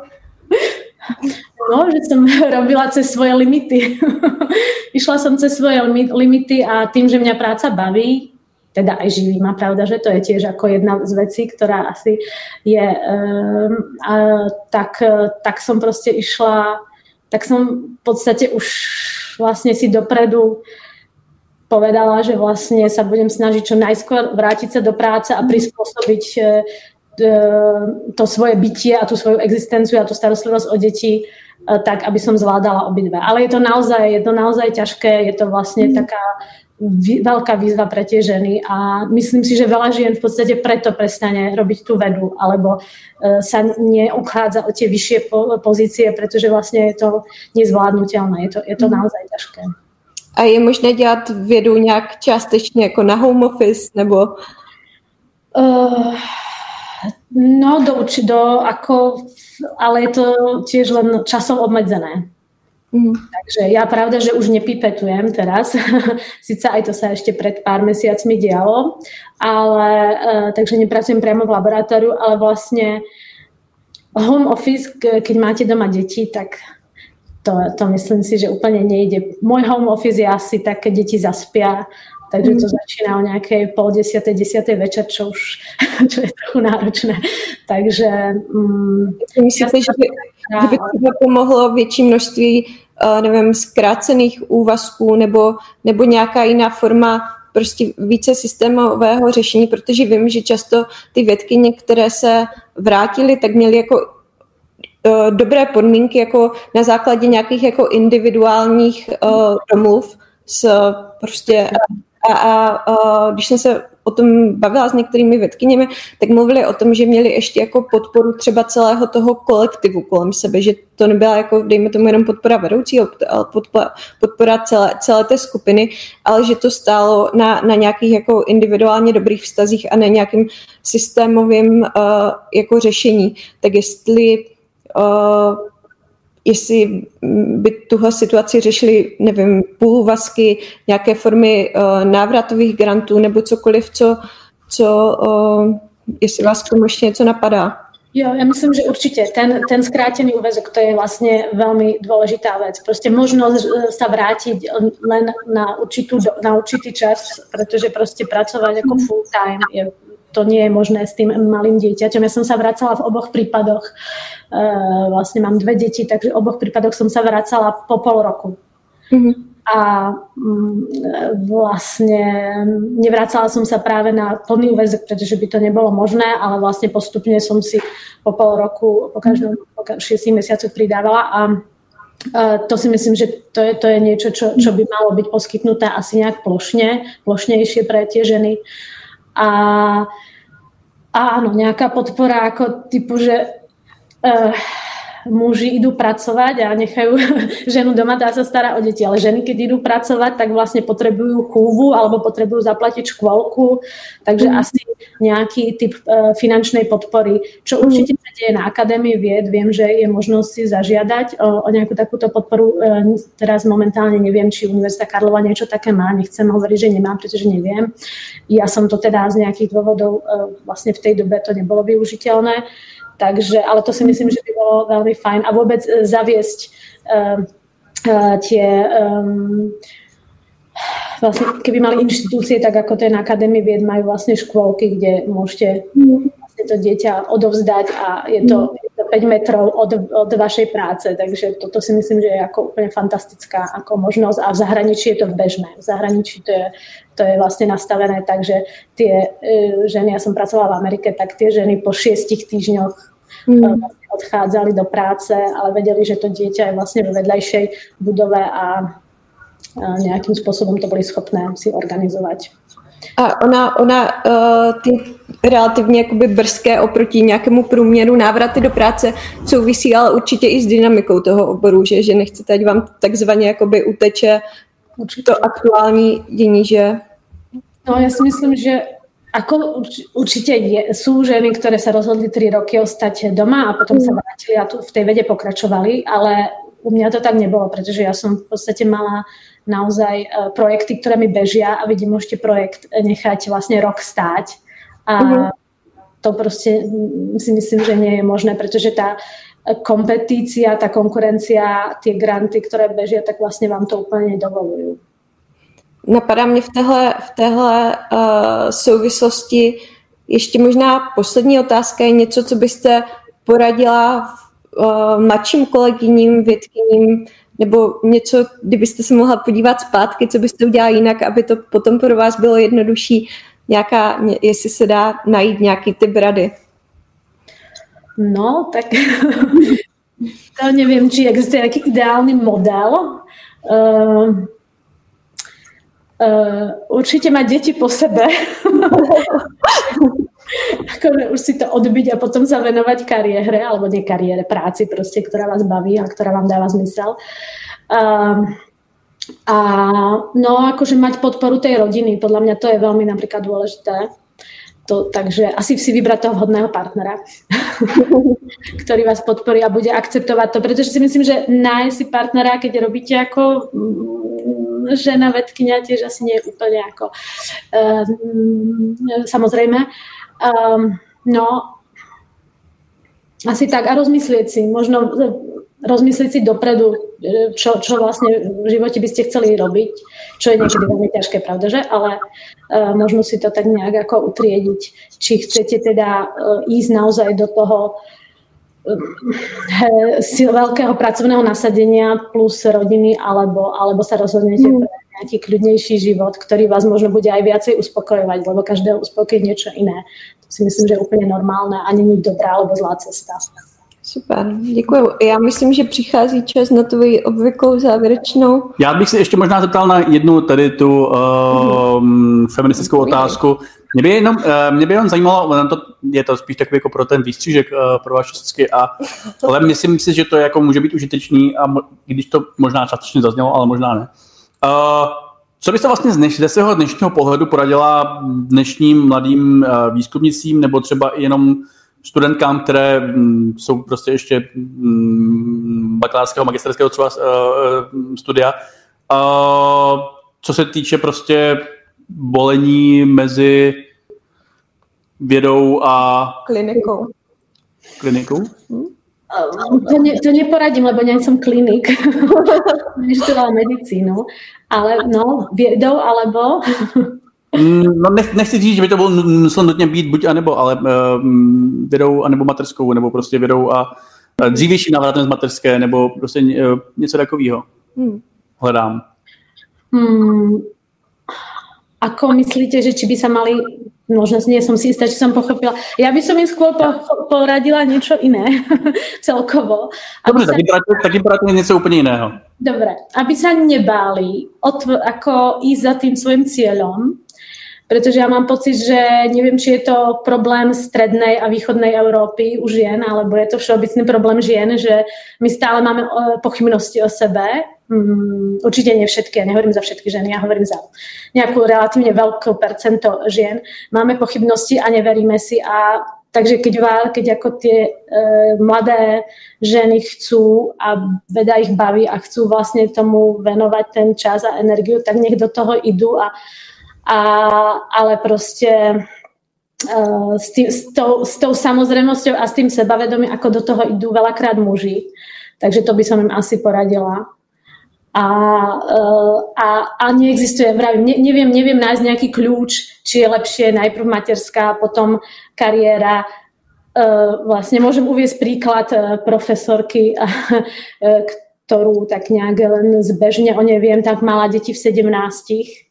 No, že som robila cez svoje limity. Išla som cez svoje limity a tým, že mňa práca baví, teda aj živí ma, pravda, že to je tiež ako jedna z vecí, ktorá asi je, um, a, tak, tak som proste išla, tak som v podstate už vlastne si dopredu povedala, že vlastne sa budem snažiť čo najskôr vrátiť sa do práce a prispôsobiť e, to svoje bytie a tú svoju existenciu a tú starostlivosť o deti e, tak, aby som zvládala obidve. Ale je to naozaj, je to naozaj ťažké, je to vlastne mm. taká veľká výzva pre tie ženy a myslím si, že veľa žien v podstate preto prestane robiť tú vedu alebo e, sa neuchádza o tie vyššie pozície, pretože vlastne je to nezvládnutelné, je to, je to mm. naozaj ťažké. A je možné dělat vědu nějak částečně jako na home office nebo... Uh, no, do, do, ako, ale je to tiež len časom obmedzené. Mm. Takže ja pravda, že už nepipetujem teraz, síce aj to sa ešte pred pár mesiacmi dialo, ale uh, takže nepracujem priamo v laboratóriu, ale vlastne home office, keď máte doma deti, tak to, to myslím si, že úplne nejde. Môj home office je asi tak, keď deti zaspia, takže to mm. začína o nejakej pol desiatej, desiatej večer, čo už čo je trochu náročné. Takže... Um, Myslíte, že, by, že by to pomohlo větší množství, uh, nevím, zkrácených úvazků nebo, nebo nějaká jiná forma prostě více systémového řešení, protože vím, že často ty vědkyně, které se vrátily, tak měly jako uh, dobré podmínky jako na základě nějakých jako individuálních uh, domluv s prostě a, a, a když jsem se o tom bavila s některými vědkyněmi, tak mluvili o tom, že měli ještě jako podporu třeba celého toho kolektivu kolem sebe, že to nebyla jako, dejme tomu, jenom podpora vedoucího, ale podpora, podpora celé, celé té skupiny, ale že to stálo na, na nějakých jako individuálně dobrých vztazích a ne nějakým systémovým uh, jako řešení. Tak jestli uh, jestli by tuhle situaci řešili, nevím, půlvazky, nějaké formy uh, návratových grantů nebo cokoliv, co, co uh, jestli vás k tomu ještě něco napadá. Jo, ja myslím, že určite ten, ten skrátený úvezok to je vlastne veľmi dôležitá vec. Proste možnosť sa vrátiť len na, určitú, na určitý čas, pretože proste pracovať ako full time je to nie je možné s tým malým dieťaťom. Ja som sa vracala v oboch prípadoch, e, vlastne mám dve deti, takže v oboch prípadoch som sa vracala po pol roku. Mm-hmm. A mm, vlastne nevracala som sa práve na plný úvezok, pretože by to nebolo možné, ale vlastne postupne som si po pol roku, po každom po šiestich mesiacoch pridávala a Uh, to si myslím, že to je, to je niečo, čo, čo by malo byť poskytnuté asi nejak plošne, plošnejšie pre tie ženy. A áno, nejaká podpora ako typu, že uh, muži idú pracovať a nechajú ženu doma, tá sa stará o deti, ale ženy, keď idú pracovať, tak vlastne potrebujú chúvu alebo potrebujú zaplatiť škôlku, takže mm. asi nejaký typ uh, finančnej podpory, čo mm. určite sa deje na Akadémii vied, viem, že je možnosť si zažiadať o, o nejakú takúto podporu, uh, teraz momentálne neviem, či Univerzita Karlova niečo také má, nechcem hovoriť, že nemá, pretože neviem. Ja som to teda z nejakých dôvodov, uh, vlastne v tej dobe to nebolo využiteľné, Takže, ale to si myslím, že by bolo veľmi fajn. A vôbec e, zaviesť uh, uh, tie um, vlastne, keby mali inštitúcie, tak ako na Akadémii vied, majú vlastne škôlky, kde môžete vlastne to dieťa odovzdať a je to, je to 5 metrov od, od vašej práce, takže toto si myslím, že je ako úplne fantastická ako možnosť a v zahraničí je to bežné. V zahraničí to je, to je vlastne nastavené tak, že tie e, ženy, ja som pracovala v Amerike, tak tie ženy po šiestich týždňoch mm. vlastne odchádzali do práce, ale vedeli, že to dieťa je vlastne vo vedľajšej budove a nejakým spôsobom to boli schopné si organizovať. A ona, ona uh, ty relativně jakoby brzké oproti nějakému průměru návraty do práce souvisí ale určitě i s dynamikou toho oboru, že, že nechcete, ať vám takzvaně jakoby uteče určitě. to aktuální dění, že... No ja si myslím, že ako určite je, sú ženy, ktoré sa rozhodli 3 roky ostať doma a potom sa vrátili a tu v tej vede pokračovali, ale u mňa to tak nebolo, pretože ja som v podstate mala naozaj uh, projekty, ktoré mi bežia a vidím, môžete projekt nechať vlastne rok stáť a uh-huh. to proste si myslím, že nie je možné, pretože tá kompetícia, tá konkurencia, tie granty, ktoré bežia, tak vlastne vám to úplne nedovolujú. Napadá mě v téhle, v téhle uh, souvislosti ještě možná poslední otázka je něco, co byste poradila uh, mladším kolegyním, vědkyním, nebo něco, kdybyste se mohla podívat zpátky, co byste udělala jinak, aby to potom pro vás bylo jednodušší, nějaká, jestli se dá najít nějaký typ rady. No, tak to neviem, či existuje nejaký ideálny model. Uh, uh, určite mať deti po sebe. akože už si to odbiť a potom sa venovať kariére, alebo nie kariére, práci proste, ktorá vás baví a ktorá vám dáva zmysel. Uh, a no, akože mať podporu tej rodiny, podľa mňa to je veľmi napríklad dôležité. To, takže asi si vybrať toho vhodného partnera, ktorý vás podporí a bude akceptovať to, pretože si myslím, že nájsť si partnera, keď robíte ako mm, žena vedkynia, tiež asi nie je úplne ako um, samozrejme. Um, no, asi tak a rozmyslieť si, možno rozmyslieť si dopredu, čo, čo vlastne v živote by ste chceli robiť, čo je niekedy veľmi ťažké, pravda, že? Ale uh, možno si to tak nejak ako utriediť, či chcete teda uh, ísť naozaj do toho uh, veľkého pracovného nasadenia plus rodiny, alebo, alebo sa rozhodnete mm. pre nejaký kľudnejší život, ktorý vás možno bude aj viacej uspokojovať, lebo každého uspokojí niečo iné. To si myslím, že je úplne normálne a není dobrá alebo zlá cesta. Super, děkuji. Já myslím, že přichází čas na tvoji obvyklou závěrečnou. Já bych se ještě možná zeptal na jednu tady tu uh, feministickou otázku. Mě by, jenom, uh, mě by jenom zajímalo, to, je to spíš takový jako pro ten výstřížek uh, pro vaše všechny, a, ale myslím si, že to jako může být užitečný, a mo, když to možná částečně zaznělo, ale možná ne. Uh, co byste vlastně z dneš, ze svého dnešního pohledu poradila dnešním mladým uh, výzkumnicím nebo třeba i jenom studentkám, které mm, jsou prostě ještě mm, bakalářského, magisterského třeba uh, studia. Co se týče prostě bolení mezi vědou a... Klinikou. Klinikou? Hmm? To, ne, to neporadím, lebo nie som klinik. Vyštudovala medicínu. Ale no, vědou alebo Mm, no nech, nechci říct, že by to bylo muselo nutně být buď anebo, ale uh, vědou anebo materskou, nebo prostě vědou a uh, dřívějším návratem z mateřské, nebo prostě uh, něco takového. Hmm. Hledám. Hmm. Ako myslíte, že či by sa mali, možno nie som si istá, či som pochopila, ja by som im skôr po, poradila niečo iné celkovo. Dobre, sa... tak im poradila niečo úplne iného. Dobre, aby sa nebáli, otv- ako ísť za tým svojim cieľom, pretože ja mám pocit, že neviem, či je to problém strednej a východnej Európy u žien, alebo je to všeobecný problém žien, že my stále máme e, pochybnosti o sebe. Um, určite nie všetky, ja nehovorím za všetky ženy, ja hovorím za nejakú relatívne veľkú percento žien. Máme pochybnosti a neveríme si a Takže keď, keď ako tie e, mladé ženy chcú a veda ich baví a chcú vlastne tomu venovať ten čas a energiu, tak nech do toho idú a a, ale proste uh, s, tým, s, tou, s tou samozrejmosťou a s tým sebavedomím, ako do toho idú veľakrát muži. Takže to by som im asi poradila. A, uh, a, a neexistuje, vravím, ne, neviem, neviem nájsť nejaký kľúč, či je lepšie najprv materská, potom kariéra. Uh, vlastne môžem uvieť príklad uh, profesorky, ktorú tak nejak len zbežne o nej viem, tak mala deti v 17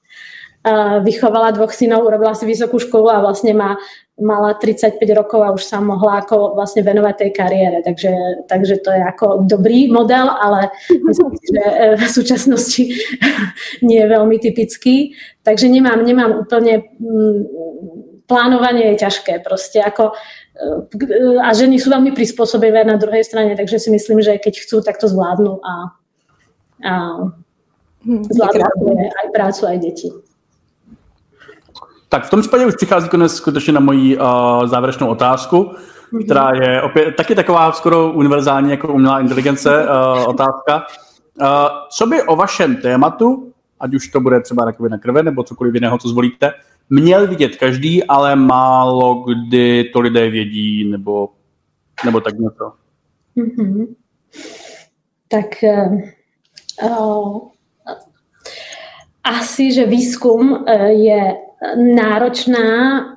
vychovala dvoch synov, urobila si vysokú školu a vlastne má, mala 35 rokov a už sa mohla ako vlastne venovať tej kariére. Takže, takže to je ako dobrý model, ale myslím, že e, v súčasnosti nie je veľmi typický. Takže nemám, nemám úplne... Mm, plánovanie je ťažké proste. Ako, e, a ženy sú veľmi prispôsobivé na druhej strane, takže si myslím, že keď chcú, tak to zvládnu a, a hm, zvládnu aj prácu, aj deti. Tak v tom případě už přichází konec skutečně na moji uh, závěrečnou otázku. mm-hmm. která je opět taky taková skoro univerzální jako umělá inteligence uh, otázka. Uh, co by o vašem tématu, ať už to bude třeba rakovina krve nebo cokoliv jiného, co zvolíte, měl vidět každý, ale málo kdy to lidé vědí nebo, nebo tak něco? Mm-hmm. Tak uh, asi, že výskum uh, je náročná,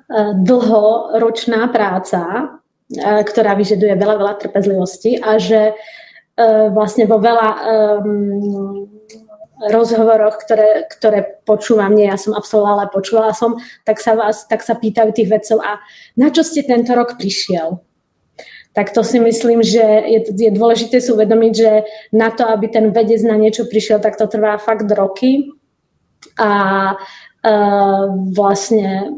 uh, dlhoročná práca, uh, ktorá vyžaduje veľa, veľa trpezlivosti a že uh, vlastne vo veľa rozhovoroch, ktoré, ktoré počúvam, nie ja som absolvovala, ale počúvala som, tak sa, vás, tak sa pýtajú tých vedcov a na čo ste tento rok prišiel? Tak to si myslím, že je, je dôležité si uvedomiť, že na to, aby ten vedec na niečo prišiel, tak to trvá fakt roky. A vlastne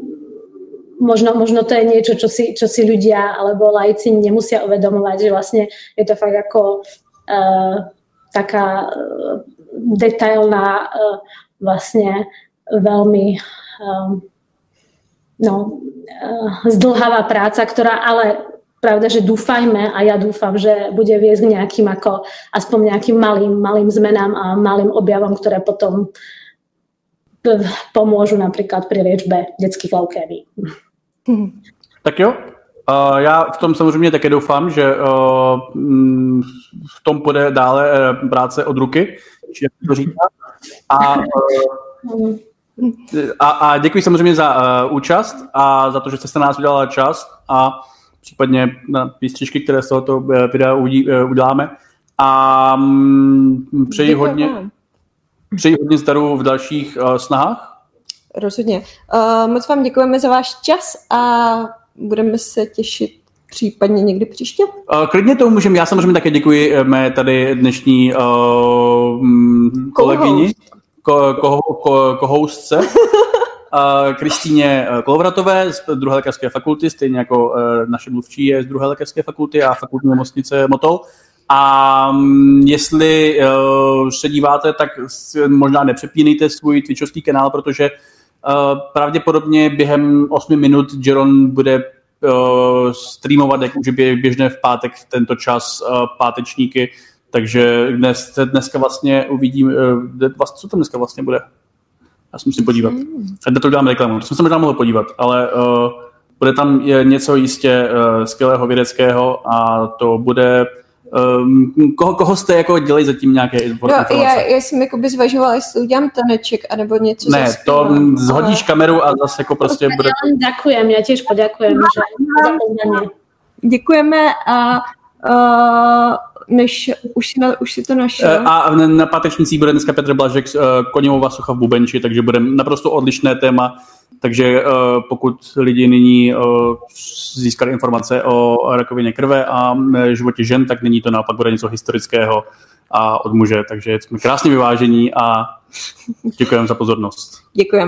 možno, možno to je niečo, čo si, čo si ľudia alebo lajci nemusia uvedomovať, že vlastne je to fakt ako uh, taká uh, detailná, e, vlastne veľmi um, no, e, zdlhavá práca, ktorá ale pravda, že dúfajme a ja dúfam, že bude viesť k nejakým ako aspoň nejakým malým, malým zmenám a malým objavom, ktoré potom pomôžu napríklad pri liečbe detských leukémií. Tak jo, Uh, já v tom samozřejmě také doufám, že uh, v tom půjde dále uh, práce od ruky, či jak to říká. A, uh, a, a děkuji samozřejmě za uh, účast a za to, že jste se nás udělala čas a případně na pístřičky, které z tohoto videa udí, uh, uděláme. A um, přeji hodně, přeji hodně zdaru v dalších uh, snahách. Rozhodně. Uh, moc vám děkujeme za váš čas a budeme se těšit případně někdy příště? Uh, klidně to můžeme. Já samozřejmě také děkuji mé tady dnešní uh, kolegyni, kohoustce, Kristýně Kolovratové z druhé lékařské fakulty, stejně jako naše mluvčí je z druhé lékařské fakulty a fakultní nemocnice Motol. A um, jestli uh, se díváte, tak možná nepřepínejte svůj Twitchovský kanál, protože Uh, pravděpodobně během 8 minut Jeron bude uh, streamovat, jak už je běžné v pátek v tento čas uh, pátečníky, takže dnes, dneska vlastně uvidím, uh, co tam dneska vlastně bude. Já si musím podívat. A to uděláme reklamu, to jsem se možná mohl podívat, ale uh, bude tam něco jistě uh, skvělého vědeckého a to bude Um, koho, koho jste jako dělají zatím nějaké informace? No, já, já jsem jako by zvažovala, jestli udělám taneček, anebo něco Ne, to zhodíš ale... kameru a zase jako prostě bude... Já děkujem, já těž poděkujem no, že, za Děkujeme a uh, než už si, na, už si to našel. Eh, a na pátečnicí bude dneska Petr Blažek uh, Koněvova sucha v Bubenči, takže bude naprosto odlišné téma takže uh, pokud lidi nyní uh, získali informace o rakovině krve a uh, životě žen, tak nyní to naopak bude něco historického a od muže. Takže jsme krásně vyvážení a děkujeme za pozornost. Děkujeme.